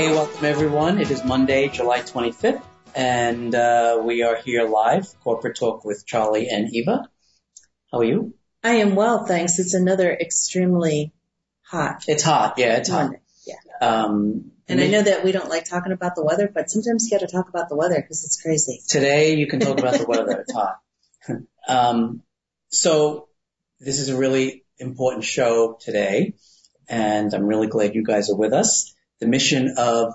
Hey, welcome everyone. It is Monday, July 25th, and uh, we are here live, Corporate Talk with Charlie and Eva. How are you? I am well, thanks. It's another extremely hot. It's hot, yeah, it's hot. Monday. Yeah. Um, and I know that we don't like talking about the weather, but sometimes you got to talk about the weather because it's crazy. Today you can talk about the weather. It's hot. Um, so this is a really important show today, and I'm really glad you guys are with us the mission of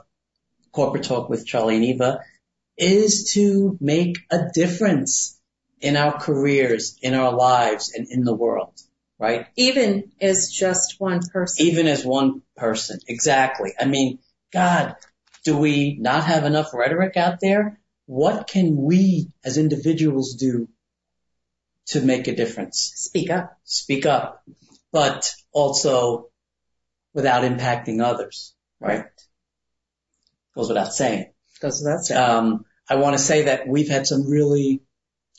Corporate Talk with Charlie and Eva is to make a difference in our careers, in our lives, and in the world, right? Even as just one person. Even as one person. Exactly. I mean, God, do we not have enough rhetoric out there? What can we as individuals do to make a difference? Speak up. Speak up. But also without impacting others right? Goes without saying. Goes without saying. Um, I want to say that we've had some really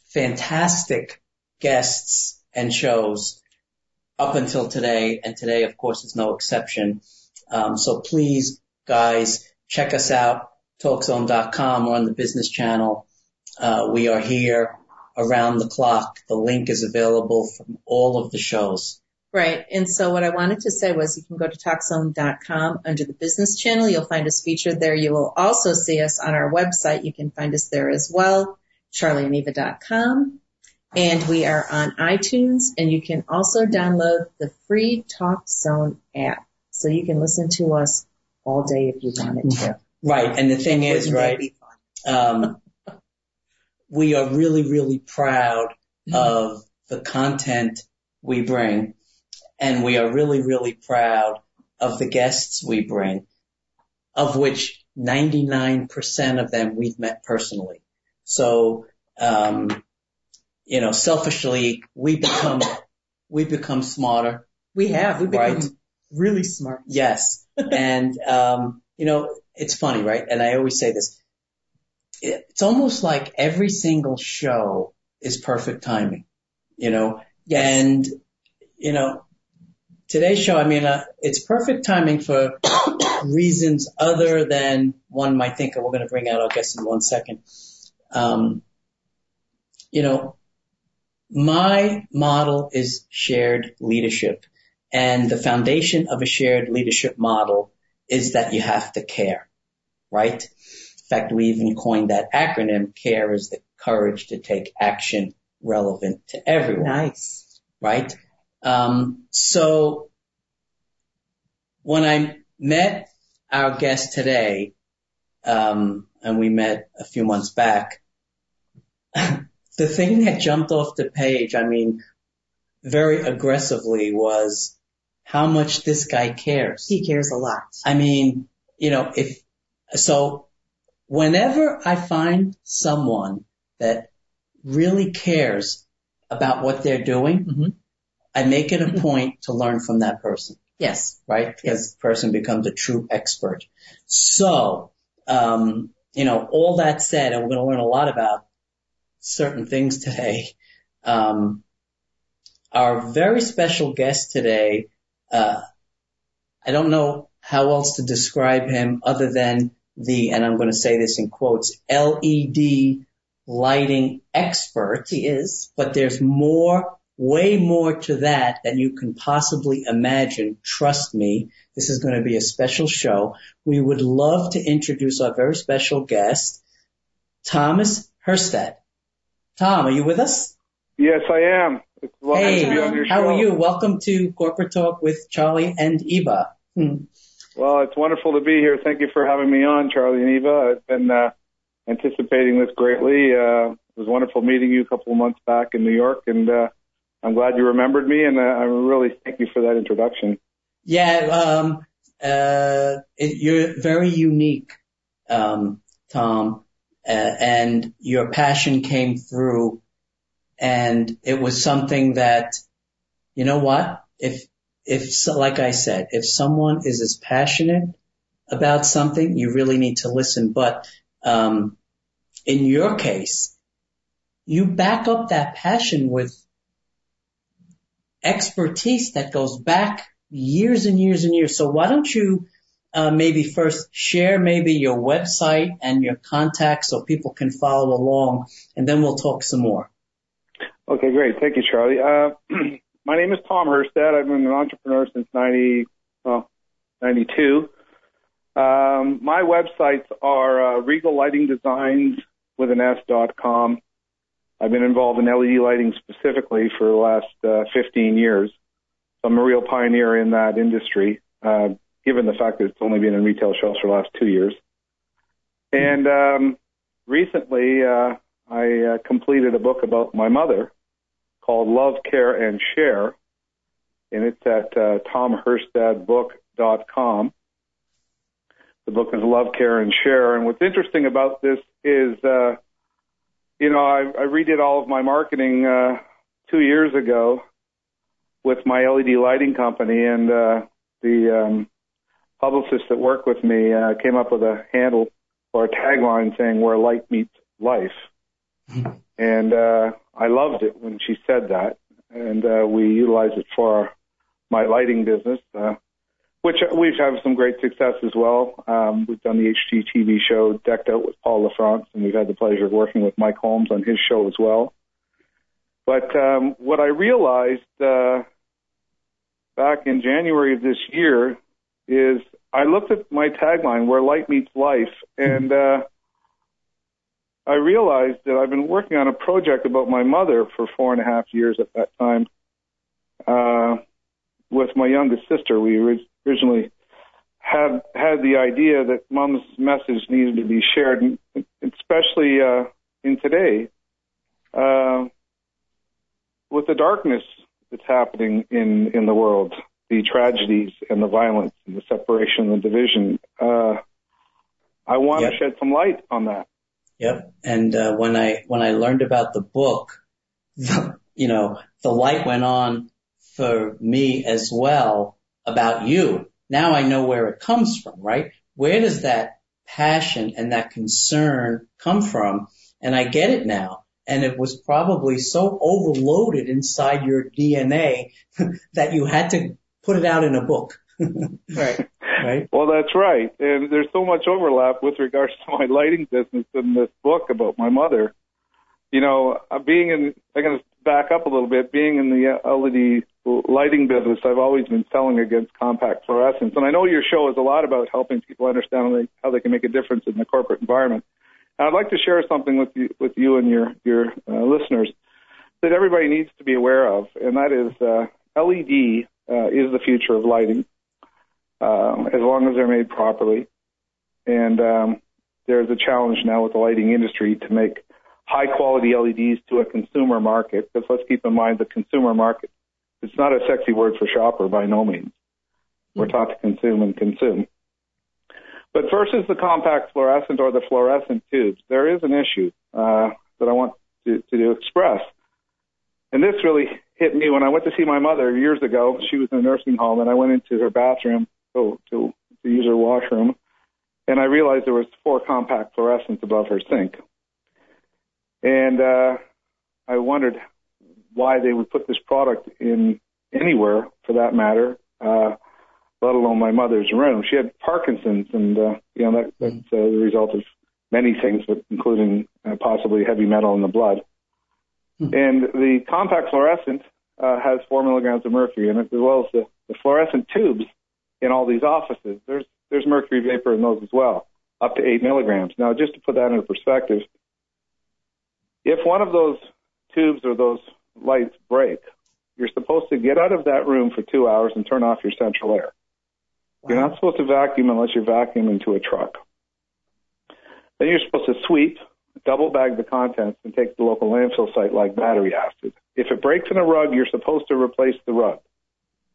fantastic guests and shows up until today, and today, of course, is no exception. Um, so please, guys, check us out, talkzone.com. We're on the business channel. Uh, we are here around the clock. The link is available from all of the shows. Right. And so what I wanted to say was you can go to talkzone.com under the business channel. You'll find us featured there. You will also see us on our website. You can find us there as well, charlieandeva.com. And we are on iTunes and you can also download the free Talk Zone app. So you can listen to us all day if you wanted to. Right. And the thing is, right, um, we are really, really proud mm-hmm. of the content we bring and we are really, really proud of the guests we bring, of which 99% of them we've met personally. So, um, you know, selfishly, we become, we become smarter. We have. We become right? really smart. Yes. and, um, you know, it's funny, right? And I always say this. It's almost like every single show is perfect timing, you know, yes. and, you know, today's show, I mean, uh, it's perfect timing for reasons other than one might think, and we're going to bring out our guest in one second. Um, you know, my model is shared leadership and the foundation of a shared leadership model is that you have to care, right? In fact, we even coined that acronym, CARE is the courage to take action relevant to everyone. Nice. Right? Um, so when I met our guest today, um, and we met a few months back, the thing that jumped off the page, I mean, very aggressively was how much this guy cares. He cares a lot. I mean, you know, if, so whenever I find someone that really cares about what they're doing, mm-hmm. I make it a mm-hmm. point to learn from that person. Yes. Right? Because the person becomes a true expert. So, um, you know, all that said, and we're going to learn a lot about certain things today. Um, our very special guest today, uh, I don't know how else to describe him other than the, and I'm going to say this in quotes, LED lighting expert. He is. But there's more way more to that than you can possibly imagine. Trust me, this is going to be a special show. We would love to introduce our very special guest, Thomas Herstad. Tom, are you with us? Yes, I am. It's hey, how are you? Welcome to Corporate Talk with Charlie and Eva. Hmm. Well, it's wonderful to be here. Thank you for having me on, Charlie and Eva. I've been uh, anticipating this greatly. Uh, it was wonderful meeting you a couple of months back in New York, and uh, I'm glad you remembered me, and uh, I really thank you for that introduction. Yeah, um, uh, it, you're very unique, um, Tom, uh, and your passion came through and it was something that, you know what? If, if, like I said, if someone is as passionate about something, you really need to listen. But, um, in your case, you back up that passion with expertise that goes back years and years and years. So why don't you uh, maybe first share maybe your website and your contacts so people can follow along, and then we'll talk some more. Okay, great. Thank you, Charlie. Uh, my name is Tom Herstad. I've been an entrepreneur since 90, well, 92. Um, my websites are uh, Regal Lighting Designs with an S dot com. I've been involved in LED lighting specifically for the last uh, 15 years. So I'm a real pioneer in that industry, uh, given the fact that it's only been in retail shelves for the last two years. And um, recently, uh, I uh, completed a book about my mother called Love, Care, and Share, and it's at uh, tomherstadbook.com. The book is Love, Care, and Share. And what's interesting about this is, uh, you know, I, I redid all of my marketing uh, two years ago with my LED lighting company, and uh, the um, publicists that work with me uh, came up with a handle or a tagline saying "Where light meets life," and uh, I loved it when she said that, and uh, we utilized it for my lighting business. Uh, which we've had some great success as well. Um, we've done the HGTV show Decked Out with Paul LaFrance, and we've had the pleasure of working with Mike Holmes on his show as well. But um, what I realized uh, back in January of this year is I looked at my tagline, Where Light Meets Life, and uh, I realized that I've been working on a project about my mother for four and a half years at that time. Uh, with my youngest sister, we originally had had the idea that mom's message needed to be shared, especially uh, in today, uh, with the darkness that's happening in in the world, the tragedies and the violence and the separation and the division. Uh, I want yep. to shed some light on that. Yep. And uh, when I when I learned about the book, you know, the light went on for me as well about you now I know where it comes from, right? Where does that passion and that concern come from? And I get it now. And it was probably so overloaded inside your DNA that you had to put it out in a book. right. Right. Well, that's right. And there's so much overlap with regards to my lighting business in this book about my mother. You know, uh, being in, I'm going to back up a little bit, being in the LED lighting business, I've always been selling against compact fluorescents. And I know your show is a lot about helping people understand how they, how they can make a difference in the corporate environment. And I'd like to share something with you, with you and your, your uh, listeners that everybody needs to be aware of, and that is uh, LED uh, is the future of lighting, uh, as long as they're made properly. And um, there's a challenge now with the lighting industry to make high quality LEDs to a consumer market, because let's keep in mind the consumer market it's not a sexy word for shopper by no means. We're taught to consume and consume. But versus the compact fluorescent or the fluorescent tubes, there is an issue uh, that I want to, to express. And this really hit me when I went to see my mother years ago. She was in a nursing home, and I went into her bathroom to, to, to use her washroom, and I realized there was four compact fluorescents above her sink. And uh, I wondered why they would put this product in anywhere for that matter, uh, let alone my mother's room. She had Parkinson's, and uh, you know that, that's uh, the result of many things, but including uh, possibly heavy metal in the blood. Hmm. And the compact fluorescent uh, has four milligrams of mercury in it, as well as the, the fluorescent tubes in all these offices. There's there's mercury vapor in those as well, up to eight milligrams. Now, just to put that into perspective, if one of those tubes or those lights break, you're supposed to get out of that room for two hours and turn off your central air. Wow. You're not supposed to vacuum unless you're vacuuming to a truck. Then you're supposed to sweep, double bag the contents, and take to the local landfill site like battery acid. If it breaks in a rug, you're supposed to replace the rug.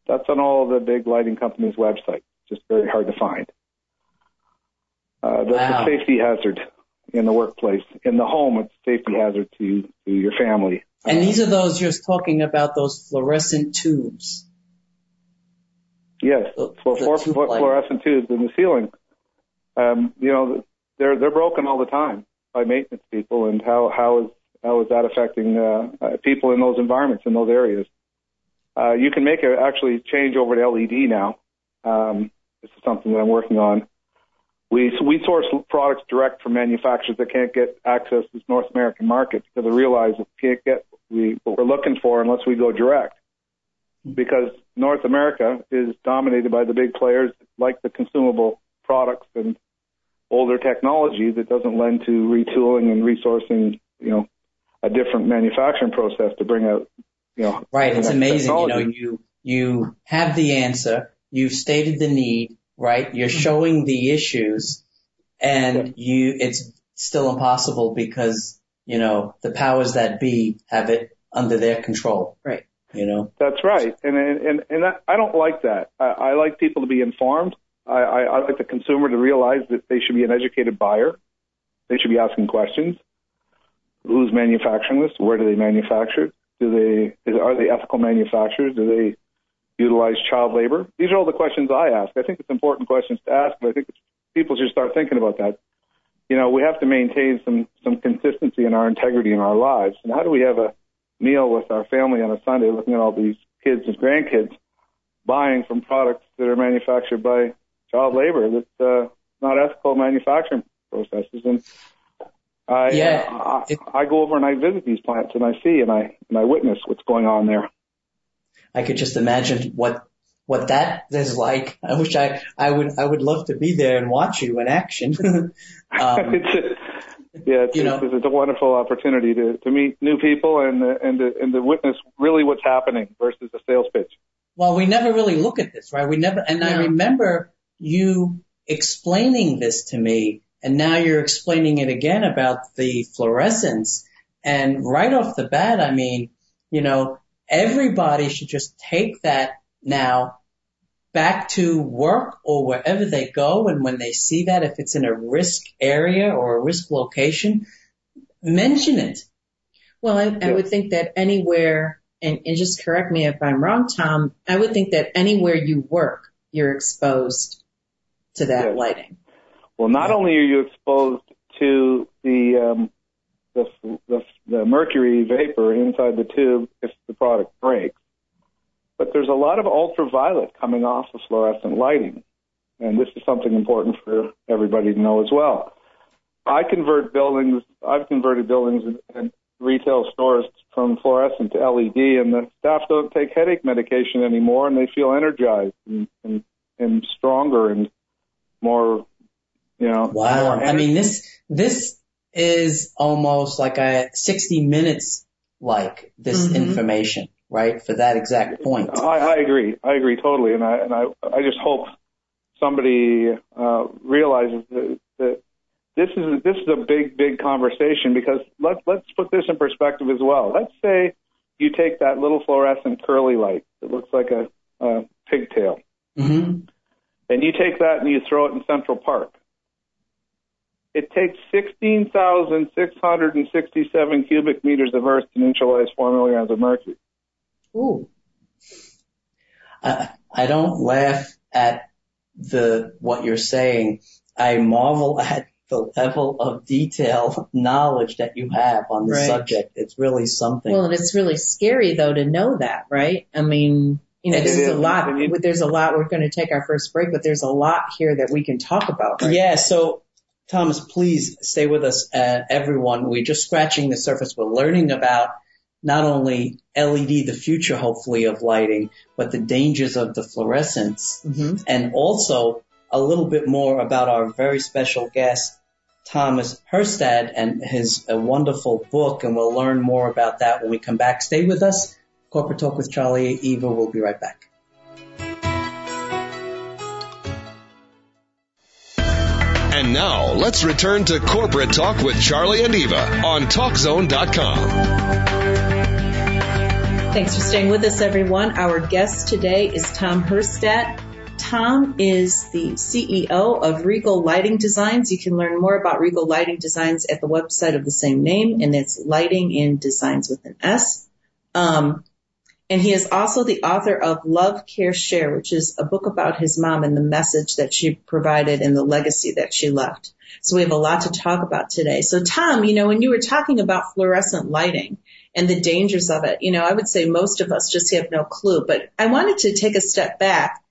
That's on all the big lighting companies' websites. Just very hard to find. Uh, that's Wow. a safety hazard in the workplace. In the home, it's a safety hazard to, to your family. And these are those you're talking about those fluorescent tubes. Yes, The- the tube fluorescent tubes in the ceiling. Um, you know, they're they're broken all the time by maintenance people, and how how is how is that affecting uh, uh, people in those environments in those areas? Uh, you can make a actually change over to LED now. Um, this is something that I'm working on. We we source products direct from manufacturers that can't get access to this North American market because they realize that we can't get we, what we're looking for unless we go direct because North America is dominated by the big players like the consumable products and older technology that doesn't lend to retooling and resourcing, you know, a different manufacturing process to bring out, you know, Right. It's amazing. You know, you, you have the answer. You've stated the need, right? You're showing the issues and you, it's still impossible because, you know, the powers that be have it under their control. Right. You know, That's right, and and and that, I don't like that. I, I like people to be informed. I, I, I like the consumer to realize that they should be an educated buyer. They should be asking questions. Who's manufacturing this? Where do they manufacture? Do they is, are they ethical manufacturers? Do they utilize child labor? These are all the questions I ask. I think it's important questions to ask, but I think it's, people should start thinking about that. You know, we have to maintain some some consistency in our integrity in our lives. And how do we have a meal with our family on a Sunday, looking at all these kids and grandkids buying from products that are manufactured by child labor that's uh, not ethical manufacturing processes. And I, Yeah, I, it- I go over and I visit these plants and I see and I and I witness what's going on there. I could just imagine what, what that is like. I wish I, I would, I would love to be there and watch you in action. um, it's a, yeah, it's, You know- it's, it's a wonderful opportunity to, to meet new people and uh, and to, and to witness really what's happening versus a sales pitch. Well, we never really look at this, right? We never, and I remember you explaining this to me, and now you're explaining it again about the fluorescence. And right off the bat, I mean, you know, everybody should just take that now back to work or wherever they go. And when they see that, if it's in a risk area or a risk location, mention it. Well, I, I would think that anywhere, and, and just correct me if I'm wrong, Tom, I would think that anywhere you work, you're exposed to that Yes. lighting. Well, not Yeah. only are you exposed to the, um, the the the mercury vapor inside the tube if the product breaks, but there's a lot of ultraviolet coming off of fluorescent lighting, and this is something important for everybody to know as well. I convert buildings. I've converted buildings and, and retail stores from fluorescent to LED, and the staff don't take headache medication anymore, and they feel energized and and, and stronger and more you know, Wow. I mean, this, this is almost like a 60 minutes like this Mhm. information, right? For that exact point. I, I agree. I agree totally, and I and I I just hope somebody uh, realizes that, that this is this is a big big conversation because let's let's put this in perspective as well. Let's say you take that little fluorescent curly light that looks like a, a pigtail, hmm and you take that and you throw it in Central Park. It takes 16,667 cubic meters of earth to neutralize 4 milligrams of mercury. Ooh. I, I don't laugh at the, what you're saying. I marvel at the level of detail knowledge that you have on the Right. subject. It's really something. Well, and it's really scary though to know that, right? I mean, you know, It this is a lot. And you- There's a lot. We're going to take our first break, but there's a lot here that we can talk about. Right? Yeah, so Thomas, please stay with us, uh, everyone. We're just scratching the surface. We're learning about not only LED, the future hopefully of lighting, but the dangers of the fluorescence hmm and also a little bit more about our very special guest, Thomas Herstad and his uh, wonderful book. And we'll learn more about that when we come back. Stay with us. Corporate Talk with Charlie Eva. We'll be right back. And now, let's return to Corporate Talk with Charlie and Eva on TalkZone.com. Thanks for staying with us, everyone. Our guest today is Tom Herstad. Tom is the CEO of Regal Lighting Designs. You can learn more about Regal Lighting Designs at the website of the same name, and it's Lighting in Designs with an S. Um, and he is also the author of Love, Care, Share, which is a book about his mom and the message that she provided and the legacy that she left. So we have a lot to talk about today. So Tom, you know, when you were talking about fluorescent lighting, and the dangers of it. You know, I would say most of us just have no clue, but I wanted to take a step back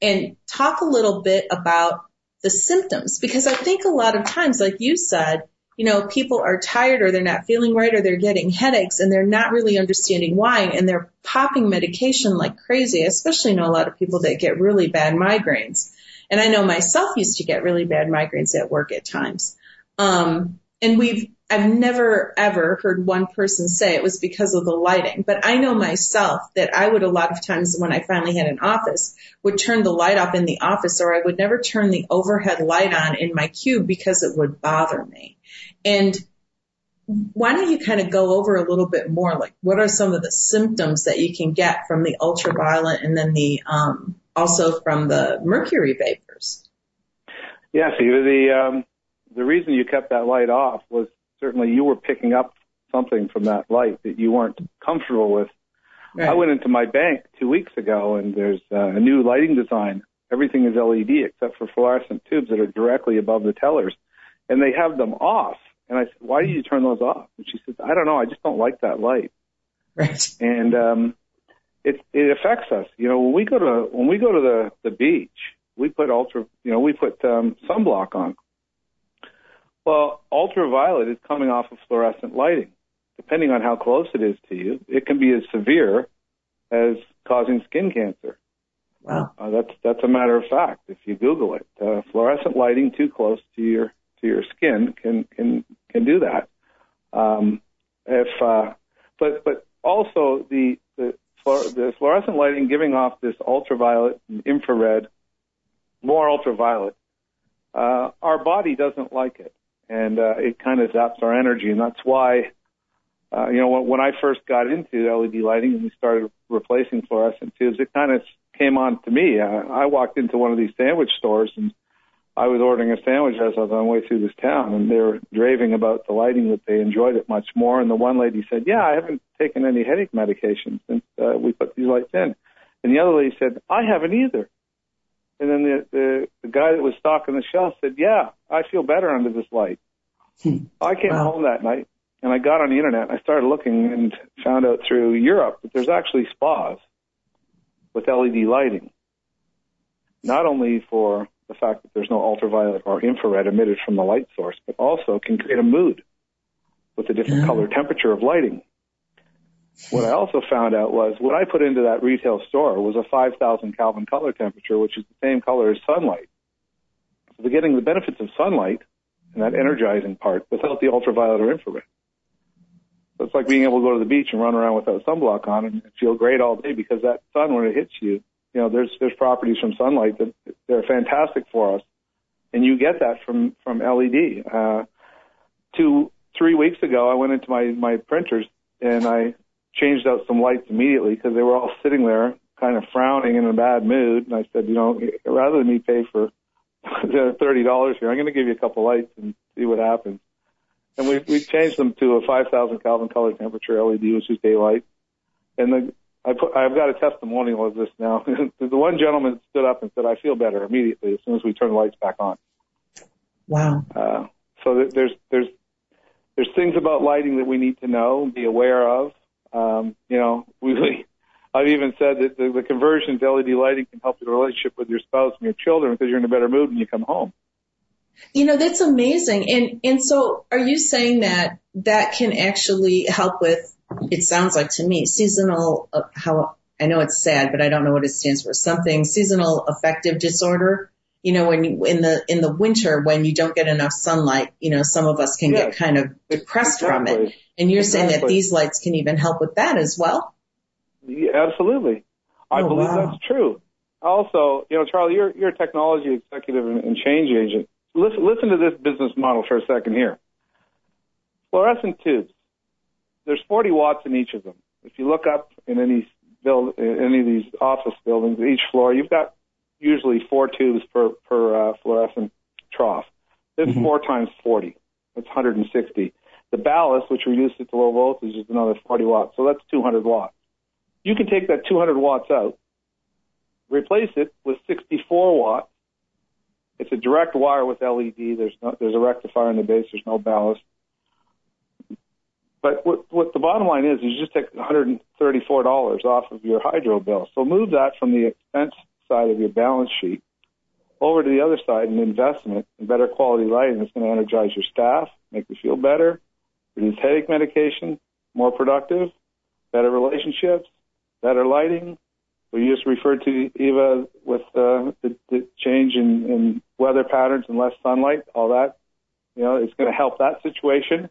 and talk a little bit about the symptoms because I think a lot of times, like you said, you know, people are tired or they're not feeling right or they're getting headaches and they're not really understanding why and they're popping medication like crazy. I especially know a lot of people that get really bad migraines. And I know myself used to get really bad migraines at work at times. Um, and we've I've never ever heard one person say it was because of the lighting, but I know myself that I would a lot of times when I finally had an office would turn the light off in the office or I would never turn the overhead light on in my cube because it would bother me. And why don't you kind of go over a little bit more like what are some of the symptoms that you can get from the ultraviolet and then the um also from the mercury vapors? Yeah, see the um the reason you kept that light off was certainly you were picking up something from that light that you weren't comfortable with. Right. I went into my bank two weeks ago and there's uh, a new lighting design. Everything is LED except for fluorescent tubes that are directly above the tellers. And they have them off. And I said, why do you turn those off? And she says, I don't know. I just don't like that light. Right. And, um, it, it affects us. You know, when we go to, when we go to the, the beach, we put ultra, you know, we put, um, sunblock on well, ultraviolet is coming off of fluorescent lighting. Depending on how close it is to you, it can be as severe as causing skin cancer. Wow. Uh, that's that's a matter of fact. If you Google it, uh, fluorescent lighting too close to your to your skin can can can do that. Um, if uh, but but also the the, the fluorescent lighting giving off this ultraviolet and infrared, more ultraviolet. Uh, our body doesn't like it and uh, it kind of zaps our energy, and that's why. Uh, you know, when, when I first got into LED lighting and we started replacing fluorescent tubes, it kind of came on to me. I, I walked into one of these sandwich stores and I was ordering a sandwich as I was on my way through this town, and they were raving about the lighting that they enjoyed it much more. And the one lady said, "Yeah, I haven't taken any headache medication since uh, we put these lights in." And the other lady said, "I haven't either." And then the, the, the guy that was stocking the shelf said, yeah, I feel better under this light. Hmm. I came wow. home that night and I got on the internet and I started looking and found out through Europe that there's actually spas with LED lighting. Not only for the fact that there's no ultraviolet or infrared emitted from the light source, but also can create a mood with a different yeah. color temperature of lighting. What I also found out was what I put into that retail store was a 5,000 Kelvin color temperature, which is the same color as sunlight. So they're getting the benefits of sunlight and that energizing part without the ultraviolet or infrared. So it's like being able to go to the beach and run around without sunblock on and feel great all day because that sun, when it hits you, you know, there's, there's properties from sunlight that they're fantastic for us. And you get that from, from LED. Uh, two, three weeks ago, I went into my, my printers and I changed out some lights immediately because they were all sitting there kind of frowning in a bad mood. And I said, you know, rather than me pay for the thirty dollars here, I'm going to give you a couple lights and see what happens. And we we changed them to a 5,000 Kelvin color temperature LED, which is daylight. And the I put I've got a testimonial of this now. the one gentleman stood up and said, "I feel better immediately as soon as we turn the lights back on." Wow. Uh, so there's there's there's things about lighting that we need to know, and be aware of, um, you know, we, I've even said that the, the conversion to LED lighting can help your relationship with your spouse and your children because you're in a better mood when you come home. You know, that's amazing. And, and so are you saying that that can actually help with, it sounds like to me, seasonal, uh, how, I know it's sad, but I don't know what it stands for. Something seasonal affective disorder. You know, when you, in the, in the winter, when you don't get enough sunlight, you know, some of us can yes, get kind of depressed exactly. from it. And you're exactly. saying that these lights can even help with that as well? Yeah, absolutely. I oh, believe wow. that's true. Also, you know, Charlie, you're, you're a technology executive and, and change agent. Listen, listen to this business model for a second here. Fluorescent tubes. There's 40 watts in each of them. if you look up in any build in any of these office buildings, each floor you've got usually four tubes per per uh, fluorescent trough. This mm-hmm. four times 40. That's 160. The ballast, which reduces it to low voltage, is another 40 watts. So that's 200 watts. You can take that 200 watts out, replace it with 64 watts. It's a direct wire with LED. There's no, there's a rectifier in the base. There's no ballast. But what, what the bottom line is, is you just take $134 off of your hydro bill. So move that from the expense side of your balance sheet over to the other side, an investment in better quality lighting that's going to energize your staff, make you feel better, reduce headache medication, more productive, better relationships, better lighting. We just referred to Eva with uh, the, the change in, in weather patterns and less sunlight, all that. You know, it's going to help that situation.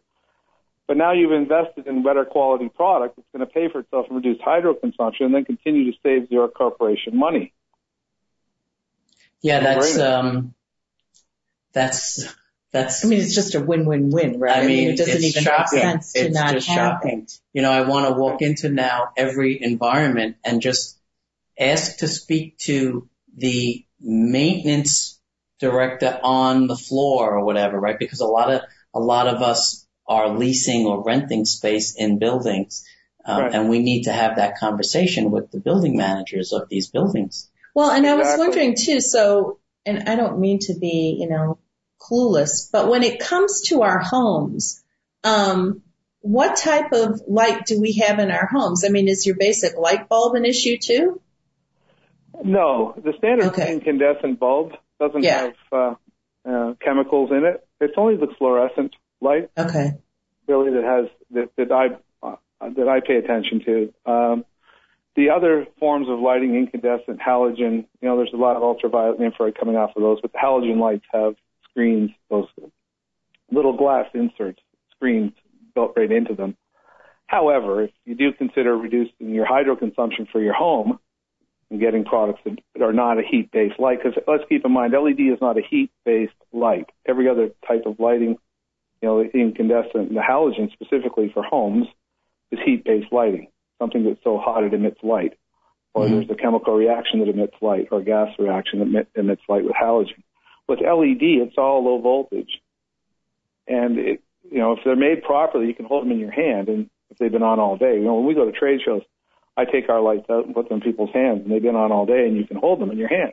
But now you've invested in better quality product. It's going to pay for itself and reduce hydro consumption and then continue to save your corporation money. Yeah, that's um, that's that's. I mean, it's just a win-win-win, right? I mean, it doesn't even shocking. make sense to it's not just have shocking. it. You know, I want to walk into now every environment and just ask to speak to the maintenance director on the floor or whatever, right? Because a lot of a lot of us are leasing or renting space in buildings, um, Right. and we need to have that conversation with the building managers of these buildings. Well, and I was wondering too, so, and I don't mean to be, you know, clueless, but when it comes to our homes, um, what type of light do we have in our homes? I mean, is your basic light bulb an issue too? No, the standard Okay. incandescent bulb doesn't Yeah. have uh, uh, chemicals in it. It's only the fluorescent light Okay. really that has that, that I uh, that I pay attention to. Um, the other forms of lighting, incandescent, halogen, you know, there's a lot of ultraviolet and infrared coming off of those, but the halogen lights have screens, those little glass inserts, screens built right into them. However, if you do consider reducing your hydro consumption for your home and getting products that are not a heat-based light, because let's keep in mind, LED is not a heat-based light. Every other type of lighting, you know, incandescent, the halogen specifically for homes, is heat-based lighting, something that's so hot it emits light. Or Mhm. there's a chemical reaction that emits light, or a gas reaction that emit, emits light with halogen. With LED, it's all low voltage. And it, you know, if they're made properly, you can hold them in your hand. And if they've been on all day, you know, when we go to trade shows, I take our lights out and put them in people's hands, and they've been on all day, and you can hold them in your hand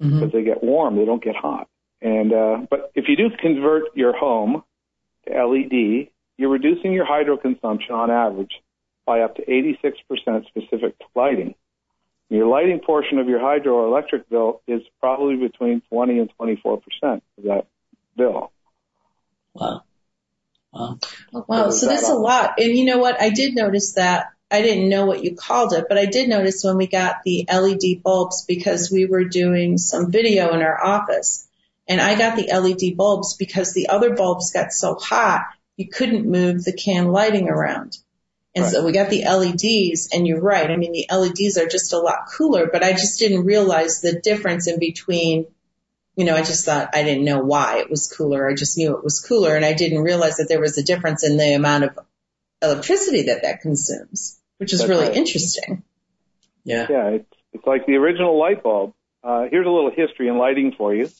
Mhm. because they get warm, they don't get hot. And uh, but if you do convert your home to LED, you're reducing your hydro consumption on average by up to 86% specific to lighting. Your lighting portion of your hydro or electric bill is probably between 20 and 24% of that bill. Wow. Wow. Wow, So so that's that a lot. And you know what? I did notice that. I didn't know what you called it, but I did notice when we got the LED bulbs because we were doing some video in our office. And I got the LED bulbs because the other bulbs got so hot you couldn't move the can lighting around. And so we got the LEDs and you're right. I mean, the LEDs are just a lot cooler, but I just didn't realize the difference in between you know, I just thought I didn't know why it was cooler. I just knew it was cooler and I didn't realize that there was a difference in the amount of electricity that that consumes, which is That's really right. interesting. Yeah. Yeah, it's, it's like the original light bulb. Uh, here's a little history in lighting for you.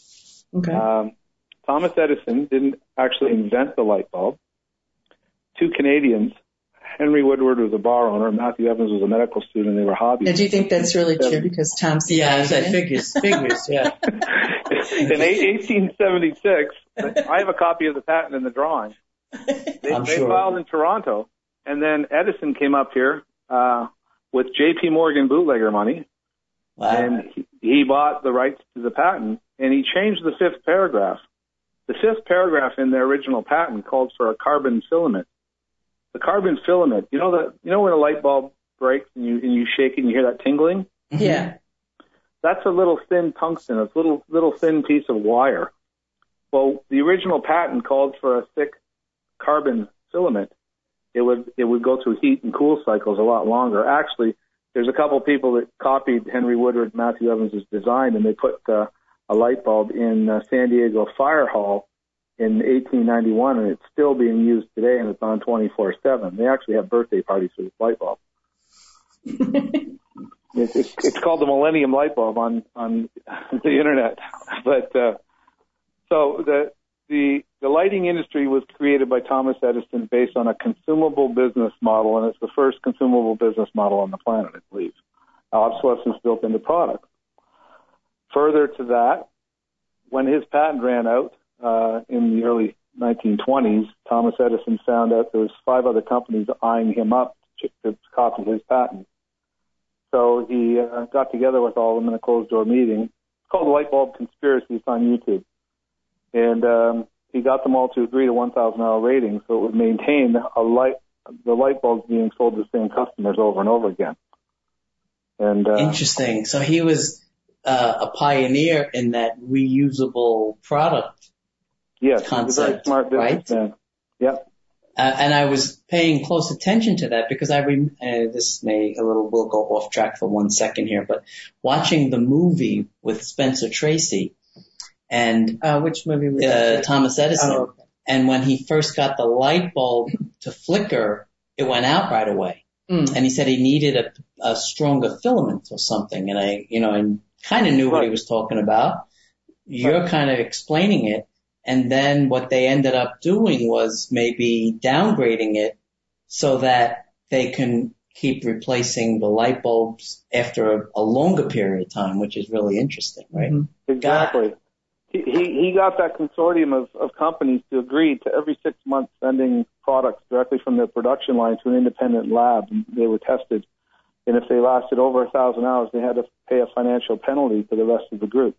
Okay. Um, Thomas Edison didn't actually invent the light bulb. Two Canadians, Henry Woodward was a bar owner, Matthew Evans was a medical student. And they were now, do you think that's really true because Tom's Yeah, as I figures, figures, yeah. in 1876, I have a copy of the patent in the drawing. They, I'm they sure. filed in Toronto, and then Edison came up here uh, with J.P. Morgan bootlegger money, Wow. and he, he bought the rights to the patent, and he changed the fifth paragraph. The fifth paragraph in the original patent called for a carbon filament. The carbon filament, you know that you know when a light bulb breaks and you and you shake it and you hear that tingling? Yeah. That's a little thin tungsten, a little little thin piece of wire. Well, the original patent called for a thick carbon filament. It would it would go through heat and cool cycles a lot longer. Actually, there's a couple of people that copied Henry Woodward and Matthew Evans' design, and they put uh, a light bulb in uh, San Diego Fire Hall in 1891, and it's still being used today, and it's on 24/7. They actually have birthday parties for this light bulb. it, it, it's called the Millennium Light Bulb on on the internet. But uh, so the the the lighting industry was created by Thomas Edison based on a consumable business model, and it's the first consumable business model on the planet, I believe. Obsolescence built into products. Further to that, when his patent ran out uh, in the early 1920s, Thomas Edison found out there was five other companies eyeing him up to, to copy his patent. So he uh, got together with all of them in a closed door meeting. It's called the Light Bulb Conspiracy. It's on YouTube. And um, he got them all to agree to 1,000 hour rating so it would maintain a light, the light bulbs being sold to the same customers over and over again. And uh, Interesting. So he was uh, a pioneer in that reusable product yes, he's a very concept, right? businessman. Yep. Uh, and I was paying close attention to that because I rem- uh, this may a little will go off track for one second here, but watching the movie with Spencer Tracy and Uh, which movie was uh, that? Thomas Edison, Oh, okay. and when he first got the light bulb to flicker, it went out right away. Mm. And he said he needed a, a stronger filament or something, and I, you know, and kind of knew what he was talking about. You're kind of explaining it, and then what they ended up doing was maybe downgrading it so that they can keep replacing the light bulbs after a, a longer period of time, which is really interesting, right? Mhm. Exactly. He, he he got that consortium of, of companies to agree to every six months sending products directly from their production line to an independent lab. And they were tested, and if they lasted over a thousand hours, they had to pay a financial penalty to the rest of the group.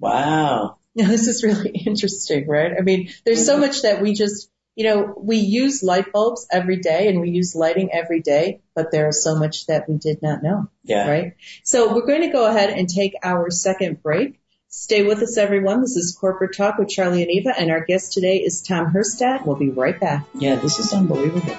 Wow. Yeah, this is really interesting, right? I mean, there's so mm-hmm. much that we just, you know, we use light bulbs every day and we use lighting every day, but there is so much that we did not know, Yeah. right? So we're going to go ahead and take our second break. Stay with us, everyone. This is Corporate Talk with Charlie and Eva, and our guest today is Tom Herstad. We'll be right back. Yeah, this is unbelievable.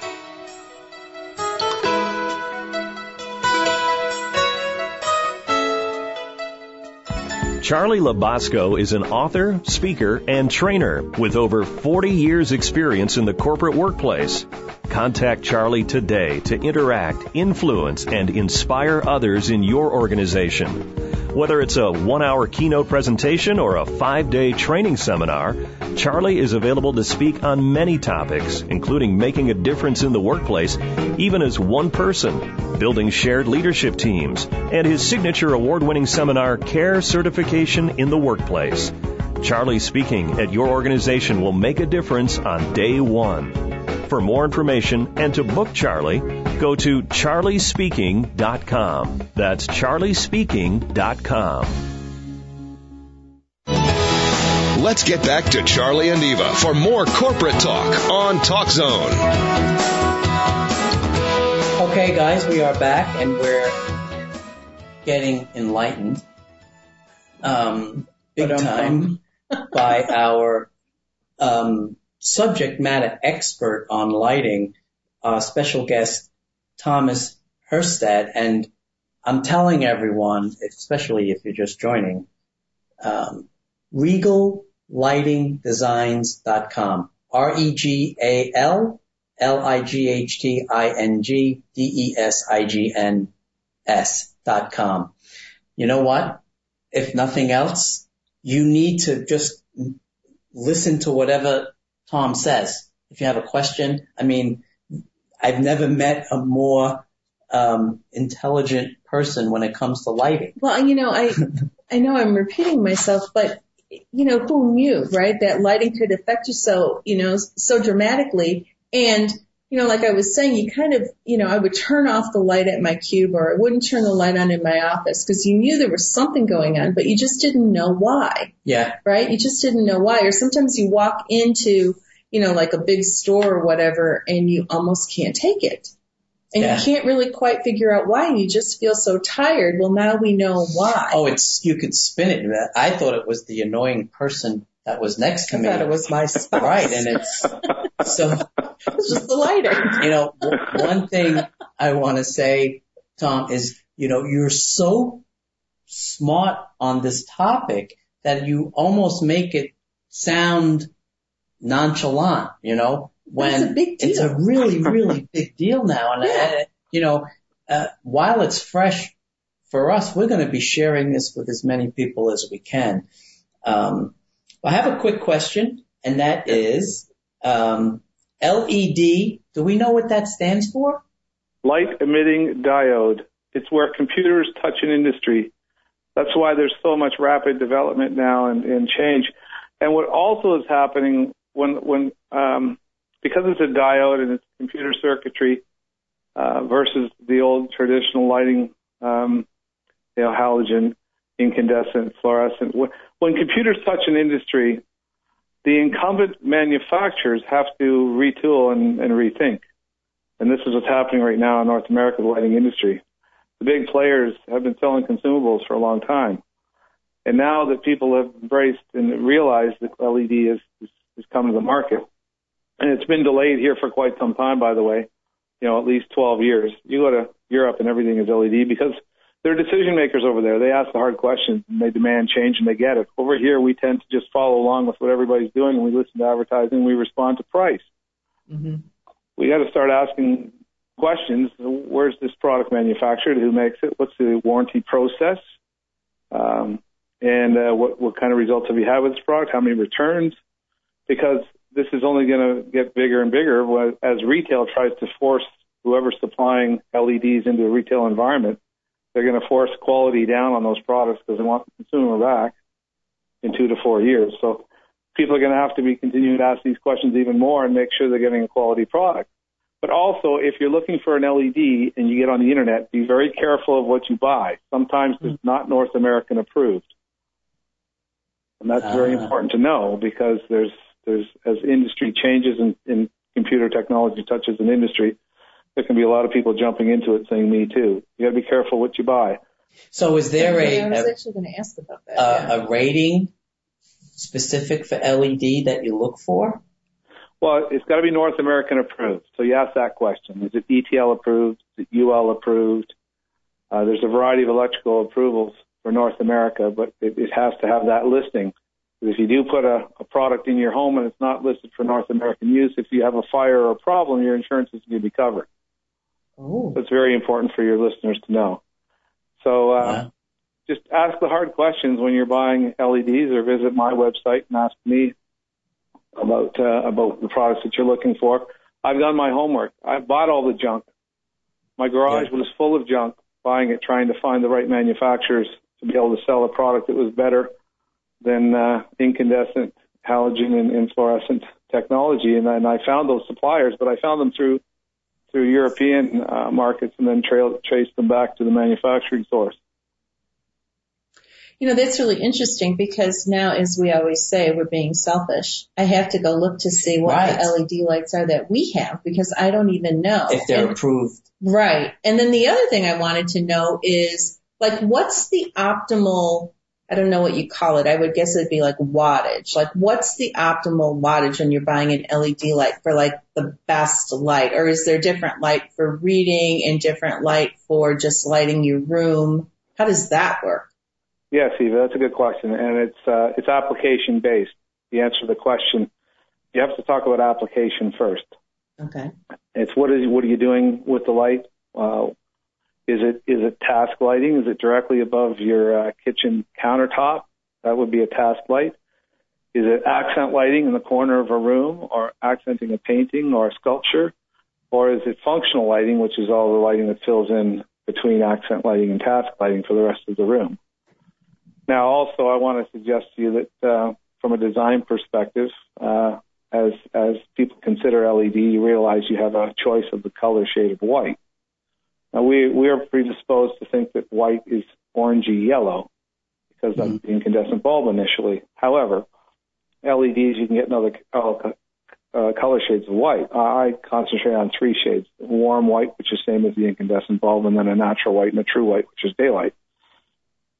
Charlie Labasco is an author, speaker, and trainer with over 40 years experience in the corporate workplace. Contact Charlie today to interact, influence, and inspire others in your organization. Whether it's a one hour keynote presentation or a five day training seminar, Charlie is available to speak on many topics, including making a difference in the workplace, even as one person, building shared leadership teams, and his signature award winning seminar, Care Certification in the Workplace. Charlie speaking at your organization will make a difference on day one. For more information and to book Charlie, go to charliespeaking.com. That's charliespeaking.com. Let's get back to Charlie and Eva for more corporate talk on Talk Zone. Okay, guys, we are back and we're getting enlightened, um, big time by our um, subject matter expert on lighting, uh, special guest Thomas Herstad, and I'm telling everyone, especially if you're just joining, um, RegalLightingDesigns.com, R-E-G-A-L L-I-G-H-T-I-N-G-D-E-S-I-G-N-S dot com. You know what? If nothing else, you need to just listen to whatever Tom says. If you have a question, I mean, I've never met a more um, intelligent person when it comes to lighting. Well, you know, I, I know I'm repeating myself, but you know, who knew, right? That lighting could affect you so, you know, so dramatically. And, you know, like I was saying, you kind of, you know, I would turn off the light at my cube or I wouldn't turn the light on in my office because you knew there was something going on, but you just didn't know why, Yeah, right? You just didn't know why. Or sometimes you walk into, you know, like a big store or whatever and you almost can't take it. And Yeah. you can't really quite figure out why. You just feel so tired. Well, now we know why. Oh, it's you could spin it. I thought it was the annoying person that was next to I me. thought it was my spouse. right, and it's so. It's just the lighter. You know, one thing I want to say, Tom, is you know you're so smart on this topic that you almost make it sound nonchalant. You know, when It's a big it's a really, really big deal now, and Yeah. I, you know, uh, while it's fresh for us, we're going to be sharing this with as many people as we can. Um, I have a quick question, and that is um, LED. Do we know what that stands for? Light emitting diode. It's where computers touch an industry. That's why there's so much rapid development now and, and change. And what also is happening when when um, because it's a diode and it's computer circuitry uh, versus the old traditional lighting, um, you know, halogen, incandescent, fluorescent. When computers touch an industry, the incumbent manufacturers have to retool and, and rethink. And this is what's happening right now in North America, the lighting industry. The big players have been selling consumables for a long time. And now that people have embraced and realized that LED is, coming to the market, and it's been delayed here for quite some time, by the way, you know, at least 12 years. You go to Europe and everything is LED because they're decision makers over there. They ask the hard questions and they demand change and they get it. Over here, we tend to just follow along with what everybody's doing and we listen to advertising and we respond to price. Mm-hmm. We got to start asking questions. Where's this product manufactured? Who makes it? What's the warranty process? Um, and uh, what, what kind of results have you had with this product? How many returns? Because this is only going to get bigger and bigger as retail tries to force whoever's supplying LEDs into a retail environment. They're going to force quality down on those products because they want the consumer back in two to four years. So people are going to have to be continuing to ask these questions even more and make sure they're getting a quality product. But also, if you're looking for an LED and you get on the internet, be very careful of what you buy. Sometimes it's not North American approved. And that's very ah. important to know because there's there's as industry changes and in, in computer technology touches an industry, there can be a lot of people jumping into it saying me too. You got to be careful what you buy. So is there a, I was a, actually going to ask about that. A, yeah. a rating specific for LED that you look for? Well, it's got to be North American approved. So you ask that question. Is it ETL approved? Is it UL approved? Uh, there's a variety of electrical approvals for North America, but it, it has to have that listing. If you do put a, a product in your home and it's not listed for North American use, if you have a fire or a problem, your insurance is going to be covered. Oh. That's very important for your listeners to know. So uh, yeah. just ask the hard questions when you're buying LEDs, or visit my website and ask me about uh, about the products that you're looking for. I've done my homework. I bought all the junk. My garage yeah. was full of junk. Buying it, trying to find the right manufacturers to be able to sell a product that was better than uh, incandescent, halogen, and, and fluorescent technology. And, and I found those suppliers, but I found them through through European uh, markets and then trail, traced them back to the manufacturing source. You know, that's really interesting because now, as we always say, we're being selfish. I have to go look to see what right. the LED lights are that we have because I don't even know. If they're and, approved. Right. And then the other thing I wanted to know is, like, what's the optimal I don't know what you call it. I would guess it'd be like wattage. Like what's the optimal wattage when you're buying an LED light for like the best light? Or is there different light for reading and different light for just lighting your room? How does that work? Yes, Eva, that's a good question. And it's, uh, it's application based. The answer to the question, you have to talk about application first. Okay. It's what is, what are you doing with the light? Uh, is it is it task lighting? Is it directly above your uh, kitchen countertop? That would be a task light. Is it accent lighting in the corner of a room, or accenting a painting or a sculpture, or is it functional lighting, which is all the lighting that fills in between accent lighting and task lighting for the rest of the room? Now, also, I want to suggest to you that uh, from a design perspective, uh, as as people consider LED, you realize you have a choice of the color shade of white. Now we we are predisposed to think that white is orangey yellow because that's mm-hmm. the incandescent bulb initially. However, LEDs you can get another uh, uh, color shades of white. I concentrate on three shades: warm white, which is same as the incandescent bulb, and then a natural white and a true white, which is daylight.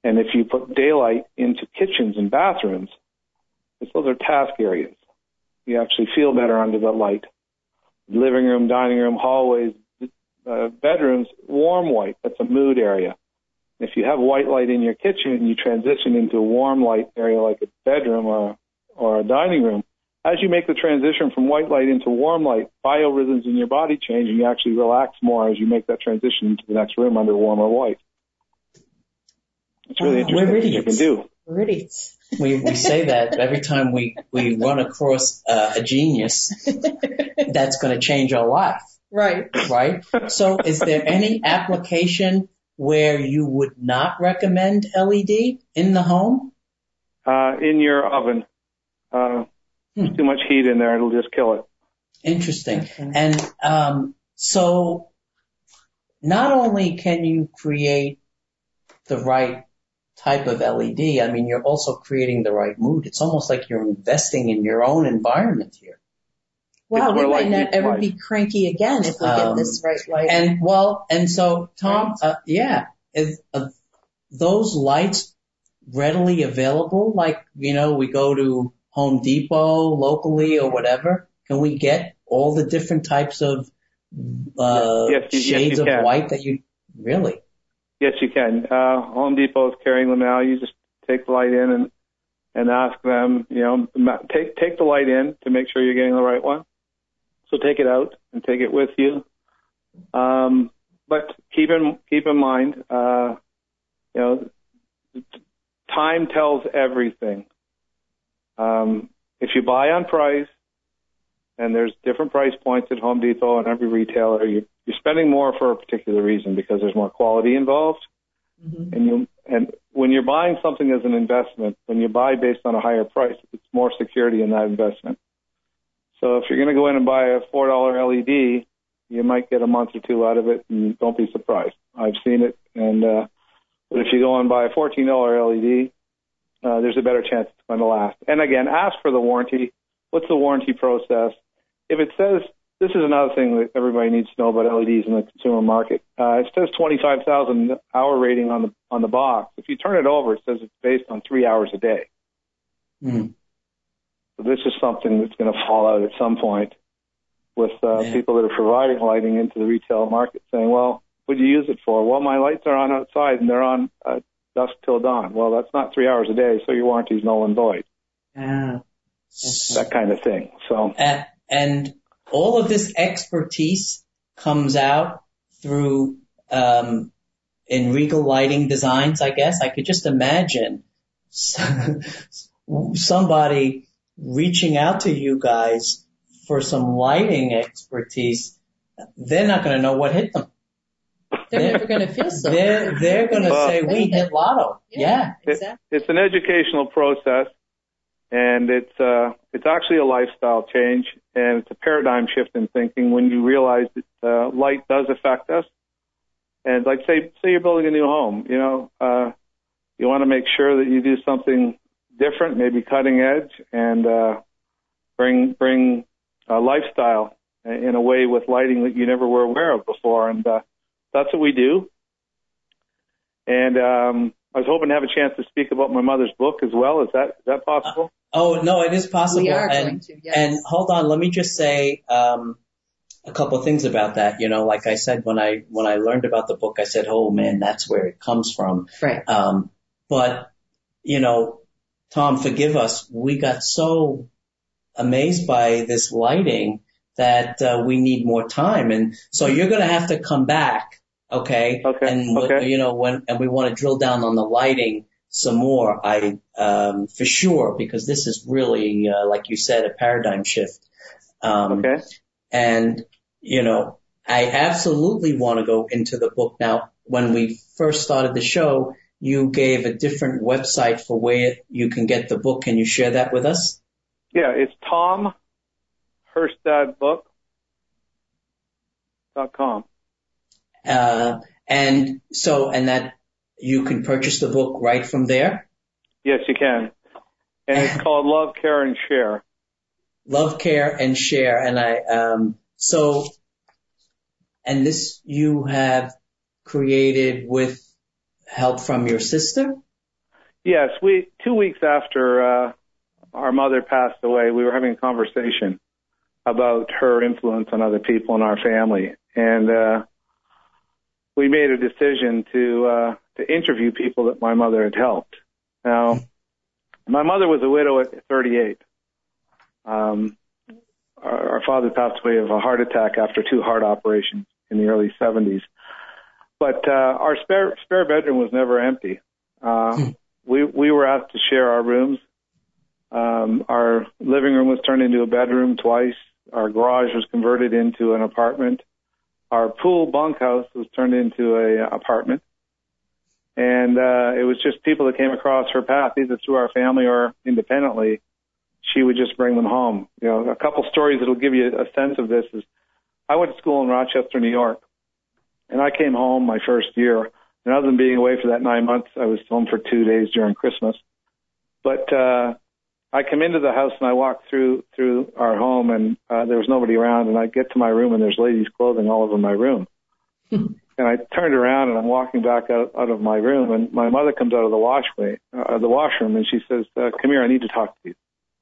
And if you put daylight into kitchens and bathrooms, those are task areas. You actually feel better under the light. Living room, dining room, hallways, uh, bedrooms, warm white. That's a mood area. If you have white light in your kitchen and you transition into a warm light area like a bedroom or or a dining room, as you make the transition from white light into warm light, biorhythms in your body change, and you actually relax more as you make that transition into the next room under warmer light. It's really Ah, interesting we're what you can idiots. do. We're idiots. We we say that every time we we run across uh, a genius that's going to change our life, Right. right? So, is there any application where you would not recommend LED in the home? Uh, in your oven, uh, Hmm. too much heat in there, it'll just kill it. Interesting. Okay. And um, so, not only can you create the right type of LED, I mean, you're also creating the right mood. It's almost like you're investing in your own environment here. Wow, we might not ever life. be cranky again if we get Um, this right light. And well, and so Tom, uh, yeah, is uh, those lights readily available? Like you know, we go to Home Depot locally or whatever. Can we get all the different types of uh, Yes, you- shades you of can. white that you really? Yes, you can. Uh, Home Depot is carrying them now. You just take the light in and and ask them. You know, take take the light in to make sure you're getting the right one. So take it out and take it with you. Um, but keep in keep in mind, uh, you know, time tells everything. Um, if you buy on price, and there's different price points at Home Depot and every retailer, you, you're spending more for a particular reason because there's more quality involved. Mhm. And you and when you're buying something as an investment, when you buy based on a higher price, it's more security in that investment. So if you're going to go in and buy a four dollar LED, you might get a month or two out of it, and don't be surprised. I've seen it, and uh, but if you go and buy a fourteen dollar LED, uh, there's a better chance it's going to last. And again, ask for the warranty. What's the warranty process? If it says this is another thing that everybody needs to know about LEDs in the consumer market. Uh, it says 25,000 hour rating on the on the box. If you turn it over, it says it's based on three hours a day. Hmm. This is something that's going to fall out at some point with uh, Yeah. people that are providing lighting into the retail market, saying, "Well, what do you use it for?" Well, my lights are on outside and they're on uh, dusk till dawn. Well, that's not three hours a day, so your warranty is null and void. Ah. That kind of thing. So And, and all of this expertise comes out through um, in Regal Lighting Designs. I guess I could just imagine somebody reaching out to you guys for some lighting expertise. They're not going to know what hit them. They're never going to feel so. They're they're going to Well- say we hit lotto. Yeah. exactly. it's an educational process, and it's uh, it's actually a lifestyle change, and it's a paradigm shift in thinking when you realize that uh, light does affect us. And like say say you're building a new home, you know, uh, you want to make sure that you do something different, maybe cutting edge, and uh, bring bring a lifestyle in a way with lighting that you never were aware of before, and uh, that's what we do. And um, I was hoping to have a chance to speak about my mother's book as well. Is that is that possible? Oh no, it is possible. We are and, going to, yes. And hold on, let me just say um, a couple of things about that. You know, like I said when I when I learned about the book, I said, "Oh man, that's where it comes from." Right. Um, but you know, Tom, forgive us. We got so amazed by this lighting that uh, we need more time, and so you're going to have to come back, okay? Okay, And okay. you know, when and we want to drill down on the lighting some more. I um, for sure because this is really, uh, like you said, a paradigm shift. Um, Okay. and, you know, I absolutely want to go into the book now. When we first started the show, you gave a different website for where you can get the book. Can you share that with us? Yeah, it's Tom Herstad Book dot com. Uh, and so, and that you can purchase the book right from there. Yes, you can. And it's called Love, Care, and Share. Love, care, and share. And I, um, so, and this you have created with help from your sister? Yes, we two weeks after uh, our mother passed away, we were having a conversation about her influence on other people in our family, and uh, we made a decision to uh, to interview people that my mother had helped. Now, my mother was a widow at 38. Um, our, our father passed away of a heart attack after two heart operations in the early 70s. But uh, our spare spare bedroom was never empty. Uh, hmm. we we were asked to share our rooms. Um, our living room was turned into a bedroom twice. Our garage was converted into an apartment. Our pool bunkhouse was turned into a apartment. And uh, it was just people that came across her path, either through our family or independently. She would just bring them home. You know, a couple stories that'll give you a sense of this is I went to school in Rochester, New York, and I came home my first year. And other than being away for that nine months, I was home for two days during Christmas. But uh, I come into the house and I walk through through our home, and uh, there was nobody around. And I get to my room, and there's ladies' clothing all over my room. and I turned around and I'm walking back out, out of my room, and my mother comes out of the washway, uh, the washroom, and she says, uh, "Come here, I need to talk to you."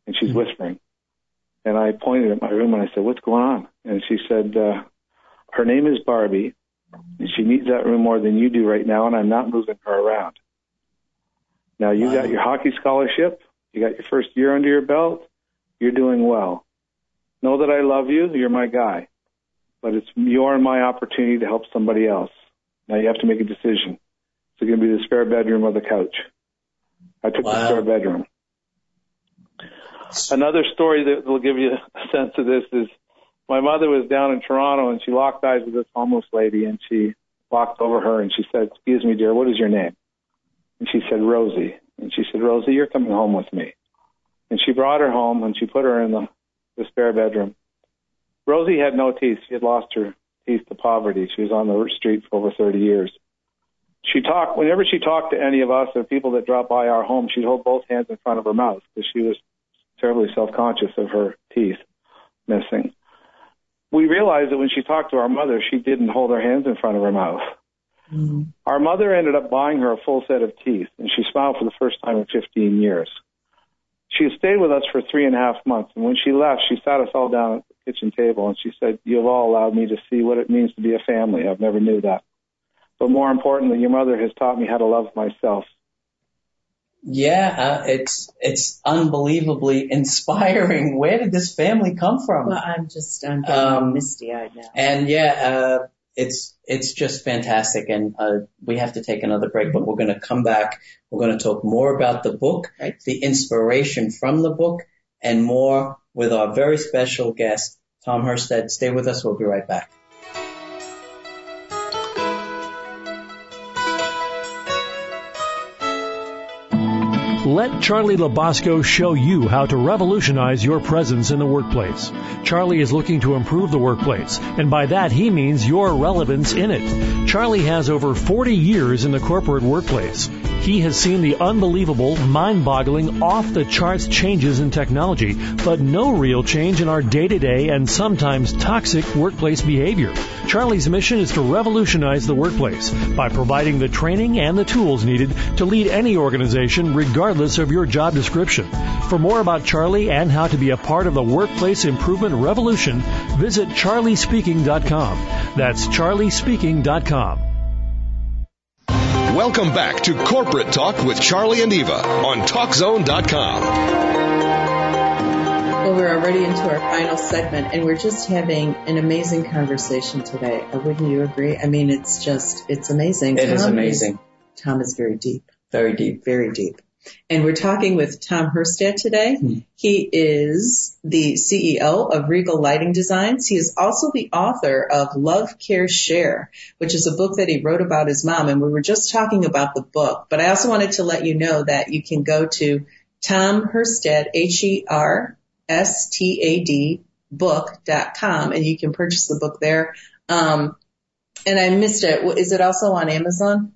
And she's mm-hmm. whispering. And I pointed at my room and I said, "What's going on?" And she said, uh, "Her name is Barbie, she needs that room more than you do right now, and I'm not moving her around. Now you wow. got your hockey scholarship, you got your first year under your belt, you're doing well. Know that I love you, you're my guy. But it's your and my opportunity to help somebody else. Now you have to make a decision. Is it going to be the spare bedroom or the couch? I took wow. the spare bedroom. Another story that will give you a sense of this is my mother was down in Toronto and she locked eyes with this homeless lady and she walked over her and she said, excuse me, dear, what is your name? And she said, Rosie. And she said, Rosie, you're coming home with me. And she brought her home and she put her in the, the spare bedroom. Rosie had no teeth. She had lost her teeth to poverty. She was on the street for over 30 years. She talked, whenever she talked to any of us or people that dropped by our home, she'd hold both hands in front of her mouth because she was terribly self-conscious of her teeth missing we realized that when she talked to our mother, she didn't hold her hands in front of her mouth. Mm-hmm. Our mother ended up buying her a full set of teeth, and she smiled for the first time in 15 years. She stayed with us for three and a half months, and when she left, she sat us all down at the kitchen table, and she said, "You've all allowed me to see what it means to be a family. I've never knew that. But more importantly, your mother has taught me how to love myself. Yeah, uh, it's it's unbelievably inspiring. Where did this family come from? Well, I'm just I'm um, misty eyed now. And yeah, uh, it's it's just fantastic. And uh, we have to take another break, but we're going to come back. We're going to talk more about the book, right. the inspiration from the book, and more with our very special guest, Tom Herstad. Stay with us. We'll be right back. Let Charlie Labasco show you how to revolutionize your presence in the workplace. Charlie is looking to improve the workplace, and by that he means your relevance in it. Charlie has over 40 years in the corporate workplace. He has seen the unbelievable, mind-boggling, off-the-charts changes in technology, but no real change in our day-to-day and sometimes toxic workplace behavior. Charlie's mission is to revolutionize the workplace by providing the training and the tools needed to lead any organization regardless of your job description. For more about Charlie and how to be a part of the workplace improvement revolution, visit charliespeaking.com. That's charliespeaking.com. Welcome back to Corporate Talk with Charlie and Eva on TalkZone.com. Well, we're already into our final segment and we're just having an amazing conversation today. Uh, wouldn't you agree? I mean, it's just, it's amazing. It Tom is amazing. Is, Tom is very deep. Very deep. Very deep. And we're talking with Tom Herstad today. Hmm. He is the CEO of Regal Lighting Designs. He is also the author of Love Care Share, which is a book that he wrote about his mom. And we were just talking about the book, but I also wanted to let you know that you can go to Tom Herstad, H-E-R-S-T-A-D book.com and you can purchase the book there. Um, and I missed it. Is it also on Amazon?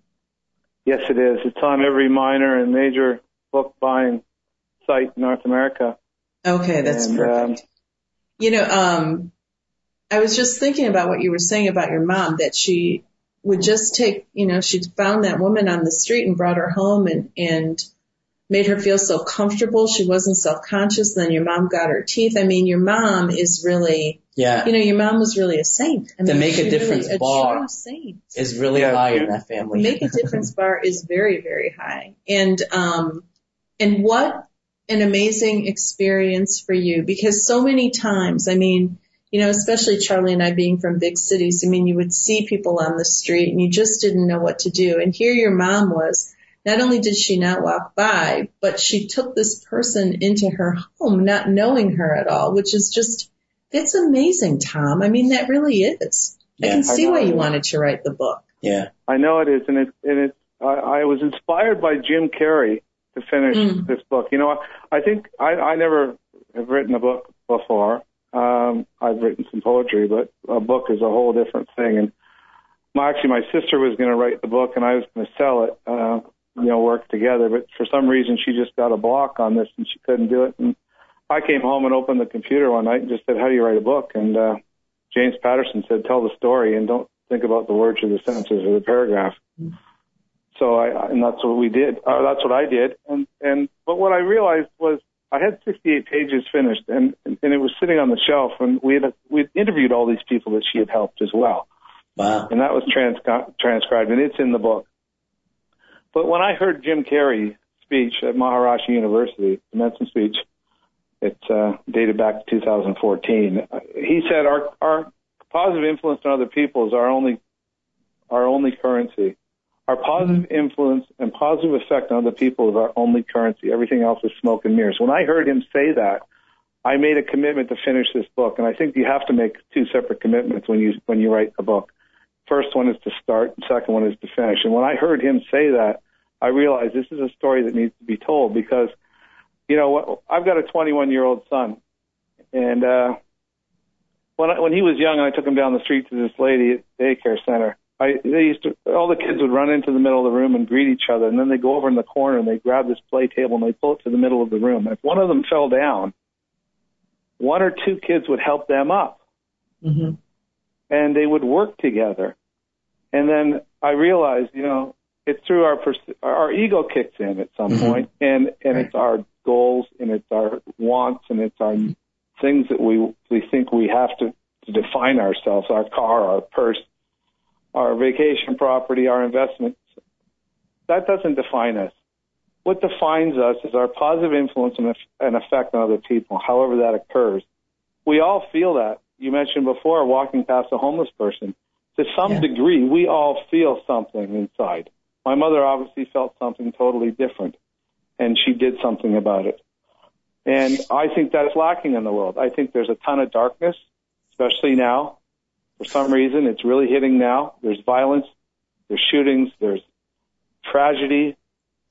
Yes, it is. It's on every minor and major book buying site in North America. Okay, that's and, perfect. Um, you know, um, I was just thinking about what you were saying about your mom, that she would just take, you know, she found that woman on the street and brought her home and, and made her feel so comfortable. She wasn't self-conscious. Then your mom got her teeth. I mean, your mom is really, yeah. You know, your mom was really a saint. I mean, the make a difference really bar is really yeah, high in that family. The make a difference bar is very, very high. And, um, and what, an amazing experience for you because so many times, I mean, you know, especially Charlie and I being from big cities, I mean, you would see people on the street and you just didn't know what to do. And here your mom was, not only did she not walk by, but she took this person into her home, not knowing her at all, which is just, it's amazing, Tom. I mean, that really is. I can see know why you wanted to write the book. Yeah. I know it is, and it and it. I, I was inspired by Jim Carrey to finish Mm. this book. You know, I think I, I never have written a book before. Um, I've written some poetry, but a book is a whole different thing. And my, actually, my sister was going to write the book, and I was going to sell it. Uh, you know, work together. But for some reason, she just got a block on this, and she couldn't do it. And I came home and opened the computer one night and just said, "How do you write a book?" And uh, James Patterson said, "Tell the story and don't think about the words or the sentences or the paragraph." So I, and that's what we did. Uh, that's what I did. And and but what I realized was I had 68 pages finished, and and it was sitting on the shelf, and we had we interviewed all these people that she had helped as well, Wow. and that was trans- transcribed, and it's in the book. But when I heard Jim Carrey speech at Maharishi University, commencement speech, it's uh, dated back to 2014. uh, He said our our positive influence on other people is our only our only currency. Our positive influence and positive effect on other people is our only currency. Everything else is smoke and mirrors. When I heard him say that, I made a commitment to finish this book, and I think you have to make two separate commitments when you when you write a book. First one is to start, and second one is to finish. And when I heard him say that, I realized this is a story that needs to be told because, you know, I've got a 21 year old son, and uh, when I, when he was young, and I took him down the street to this lady at daycare center. I they used to all the kids would run into the middle of the room and greet each other, and then they go over in the corner and they grab this play table and they pull it to the middle of the room. If one of them fell down, one or two kids would help them up, Mm-hmm. and they would work together. And then I realized, you know, it's through our our ego kicks in at some Mhm. point, and and it's our goals and it's our wants and it's our things that we we think we have to to define ourselves, our car, our purse, our vacation property, our investments. That doesn't define us. What defines us is our positive influence and and effect on other people, however that occurs. We all feel that. You mentioned before walking past a homeless person. To some Yeah. degree, we all feel something inside. My mother obviously felt something totally different, and she did something about it. And I think that's lacking in the world. I think there's a ton of darkness, especially now. For some reason, it's really hitting now. There's violence, there's shootings, there's tragedy.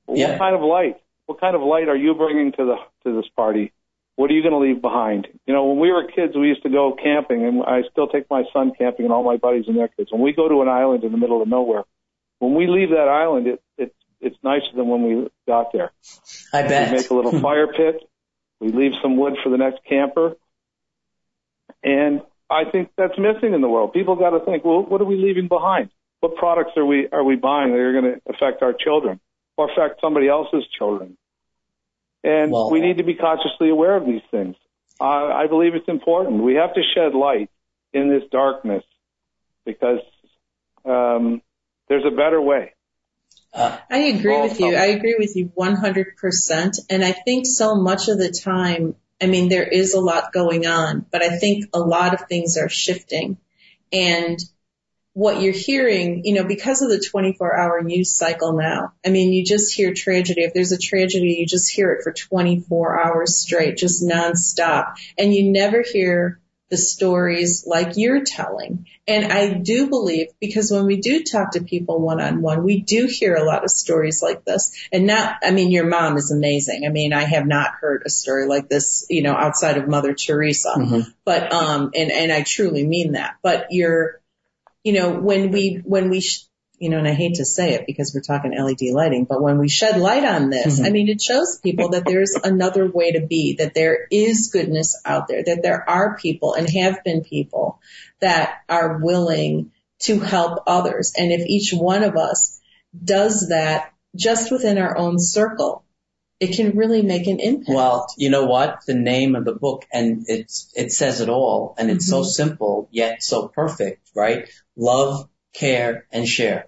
Yeah. What kind of light? What kind of light are you bringing to the to this party? What are you going to leave behind? You know, when we were kids, we used to go camping, and I still take my son camping and all my buddies and their kids. When we go to an island in the middle of nowhere, when we leave that island, it, it it's nicer than when we got there. I bet. We make a little fire pit. We leave some wood for the next camper. And I think that's missing in the world. People got to think, well, what are we leaving behind? What products are we are we buying that are going to affect our children or affect somebody else's children? And Well- we need to be consciously aware of these things. I I believe it's important. We have to shed light in this darkness because um, there's a better way. Uh, I agree Well, with you. I agree with you 100%. And I think so much of the time, I mean, there is a lot going on, but I think a lot of things are shifting. And what you're hearing, you know, because of the 24 hour news cycle now, I mean, you just hear tragedy. If there's a tragedy, you just hear it for 24 hours straight, just nonstop. And you never hear the stories like you're telling. And I do believe because when we do talk to people one on one, we do hear a lot of stories like this. And not, I mean, your mom is amazing. I mean, I have not heard a story like this, you know, outside of Mother Teresa. mhm. But, um, and, and I truly mean that. But you're, you know, when we, when we, sh- you know, and I hate to say it because we're talking LED lighting, but when we shed light on this, Mhm. I mean, it shows people that there's another way to be, that there is goodness out there, that there are people and have been people that are willing to help others. And if each one of us does that just within our own circle, it can really make an impact. Well, you know what? The name of the book, and it's it says it all, and it's so simple yet so perfect, right? Love, care, and share.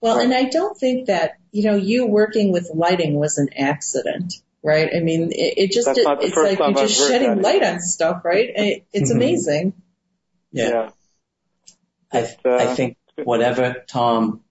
Well, and I don't think that, you know, you working with lighting was an accident. right? I mean, it, it just, That's not the it's like you're I've just shedding light on stuff, right? It, it's Mhm. amazing. Yeah. I, uh, I think whatever Tom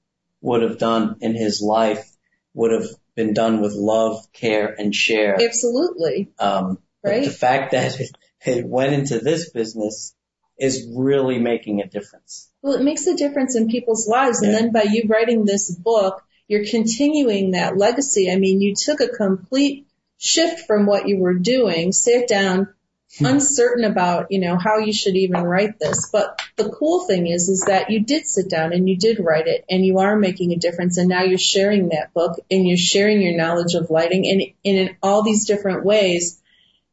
would have done in his life would have been done with love, care, and share. Absolutely. Um, Right. the fact that it, it went into this business is really making a difference. Well, it makes a difference in people's lives. And then by you writing this book, you're continuing that legacy. I mean, you took a complete shift from what you were doing, sat down, hmm. uncertain about, you know, how you should even write this. But the cool thing is, is that you did sit down and you did write it and you are making a difference. And now you're sharing that book and you're sharing your knowledge of lighting and, and in all these different ways,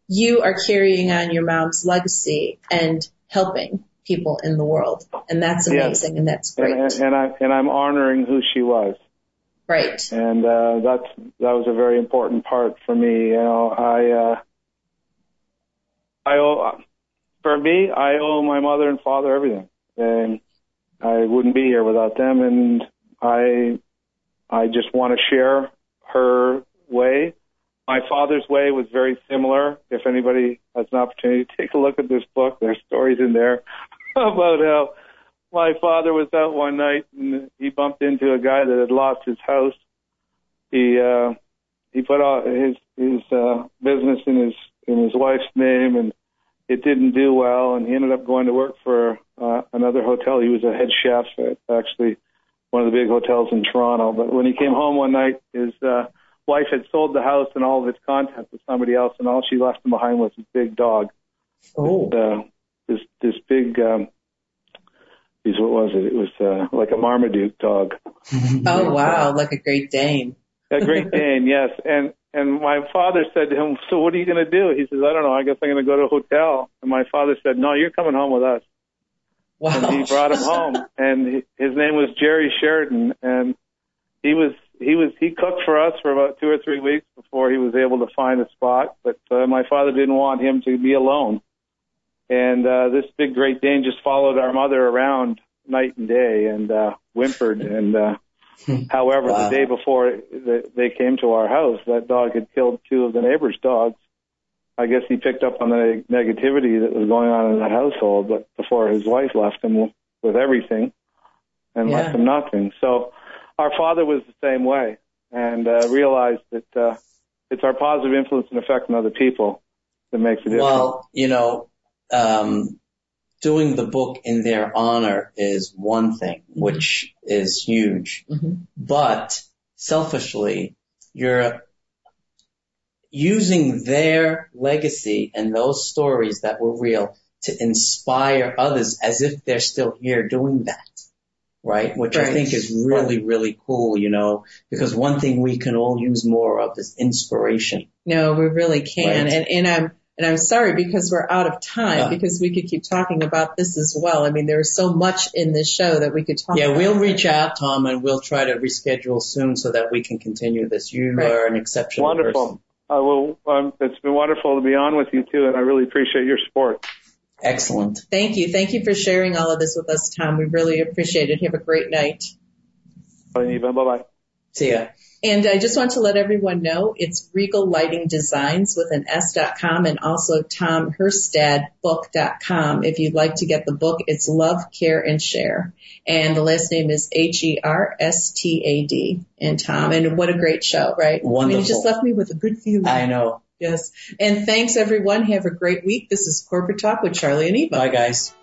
you are carrying on your mom's legacy and helping people in the world. And that's Yes. amazing and that's great. and, and I and I'm honoring who she was, right. and uh, that's that was a very important part for me. You know, I uh, I owe for me I owe my mother and father everything, and I wouldn't be here without them. And I I just want to share her way. My father's way was very similar. If anybody has an opportunity to take a look at this book, there's stories in there about how my father was out one night and he bumped into a guy that had lost his house. He uh he put all his his uh business in his in his wife's name and it didn't do well and he ended up going to work for uh another hotel. He was a head chef at actually one of the big hotels in Toronto. But when he came home one night his uh wife had sold the house and all of its contents to somebody else and all she left him behind was his big dog Oh, uh, this this big um geez, what was it? It was uh, like a Marmaduke dog. Oh wow, like a Great Dane. A Great Dane, yes. And and my father said to him, "So what are you going to do?" He says, "I don't know. I guess I'm going to go to a hotel." And my father said, "No, you're coming home with us." wow. And he brought him home, and he, his name was Jerry Sheridan, and he was he was he cooked for us for about two or three weeks before he was able to find a spot. But uh, my father didn't want him to be alone, and uh, this big Great Dane just followed our mother around night and day and uh, whimpered. And uh, however, Wow. the day before th- they came to our house, that dog had killed two of the neighbors' dogs. I guess he picked up on the negativity that was going on in that household, but before his wife left him with everything and Yeah. left him nothing. So our father was the same way and uh, realized that uh, it's our positive influence and effect on other people that makes a difference. Well, you know, um, doing the book in their honor is one thing, which is huge. Mhm. But selfishly, you're using their legacy and those stories that were real to inspire others as if they're still here doing that. Right? Which I think is really, really cool, you know, because one thing we can all use more of is inspiration. No, we really can. Right. And and I'm and I'm sorry because we're out of time Yeah. because we could keep talking about this as well. I mean, there's so much in this show that we could talk Yeah, about. we'll reach out, Tom, and we'll try to reschedule soon so that we can continue this. You Right. are an exceptional Wonderful. person. I will. Um, it's been wonderful to be on with you too, and I really appreciate your support. Excellent. Thank you. Thank you for sharing all of this with us, Tom. We really appreciate it. Have a great night. Bye bye. See ya. And I just want to let everyone know it's Regal Lighting Designs with an S dot com and also Tom TomHerstadbook.com. If you'd like to get the book, it's Love, Care, and Share. And the last name is H-E-R-S-T-A-D. And Tom, and what a great show, right? Wonderful. I mean, Wonderful. it just left me with a good feeling. I know. Yes. And thanks everyone. Have a great week. This is Corporate Talk with Charlie and Eva. Bye, guys.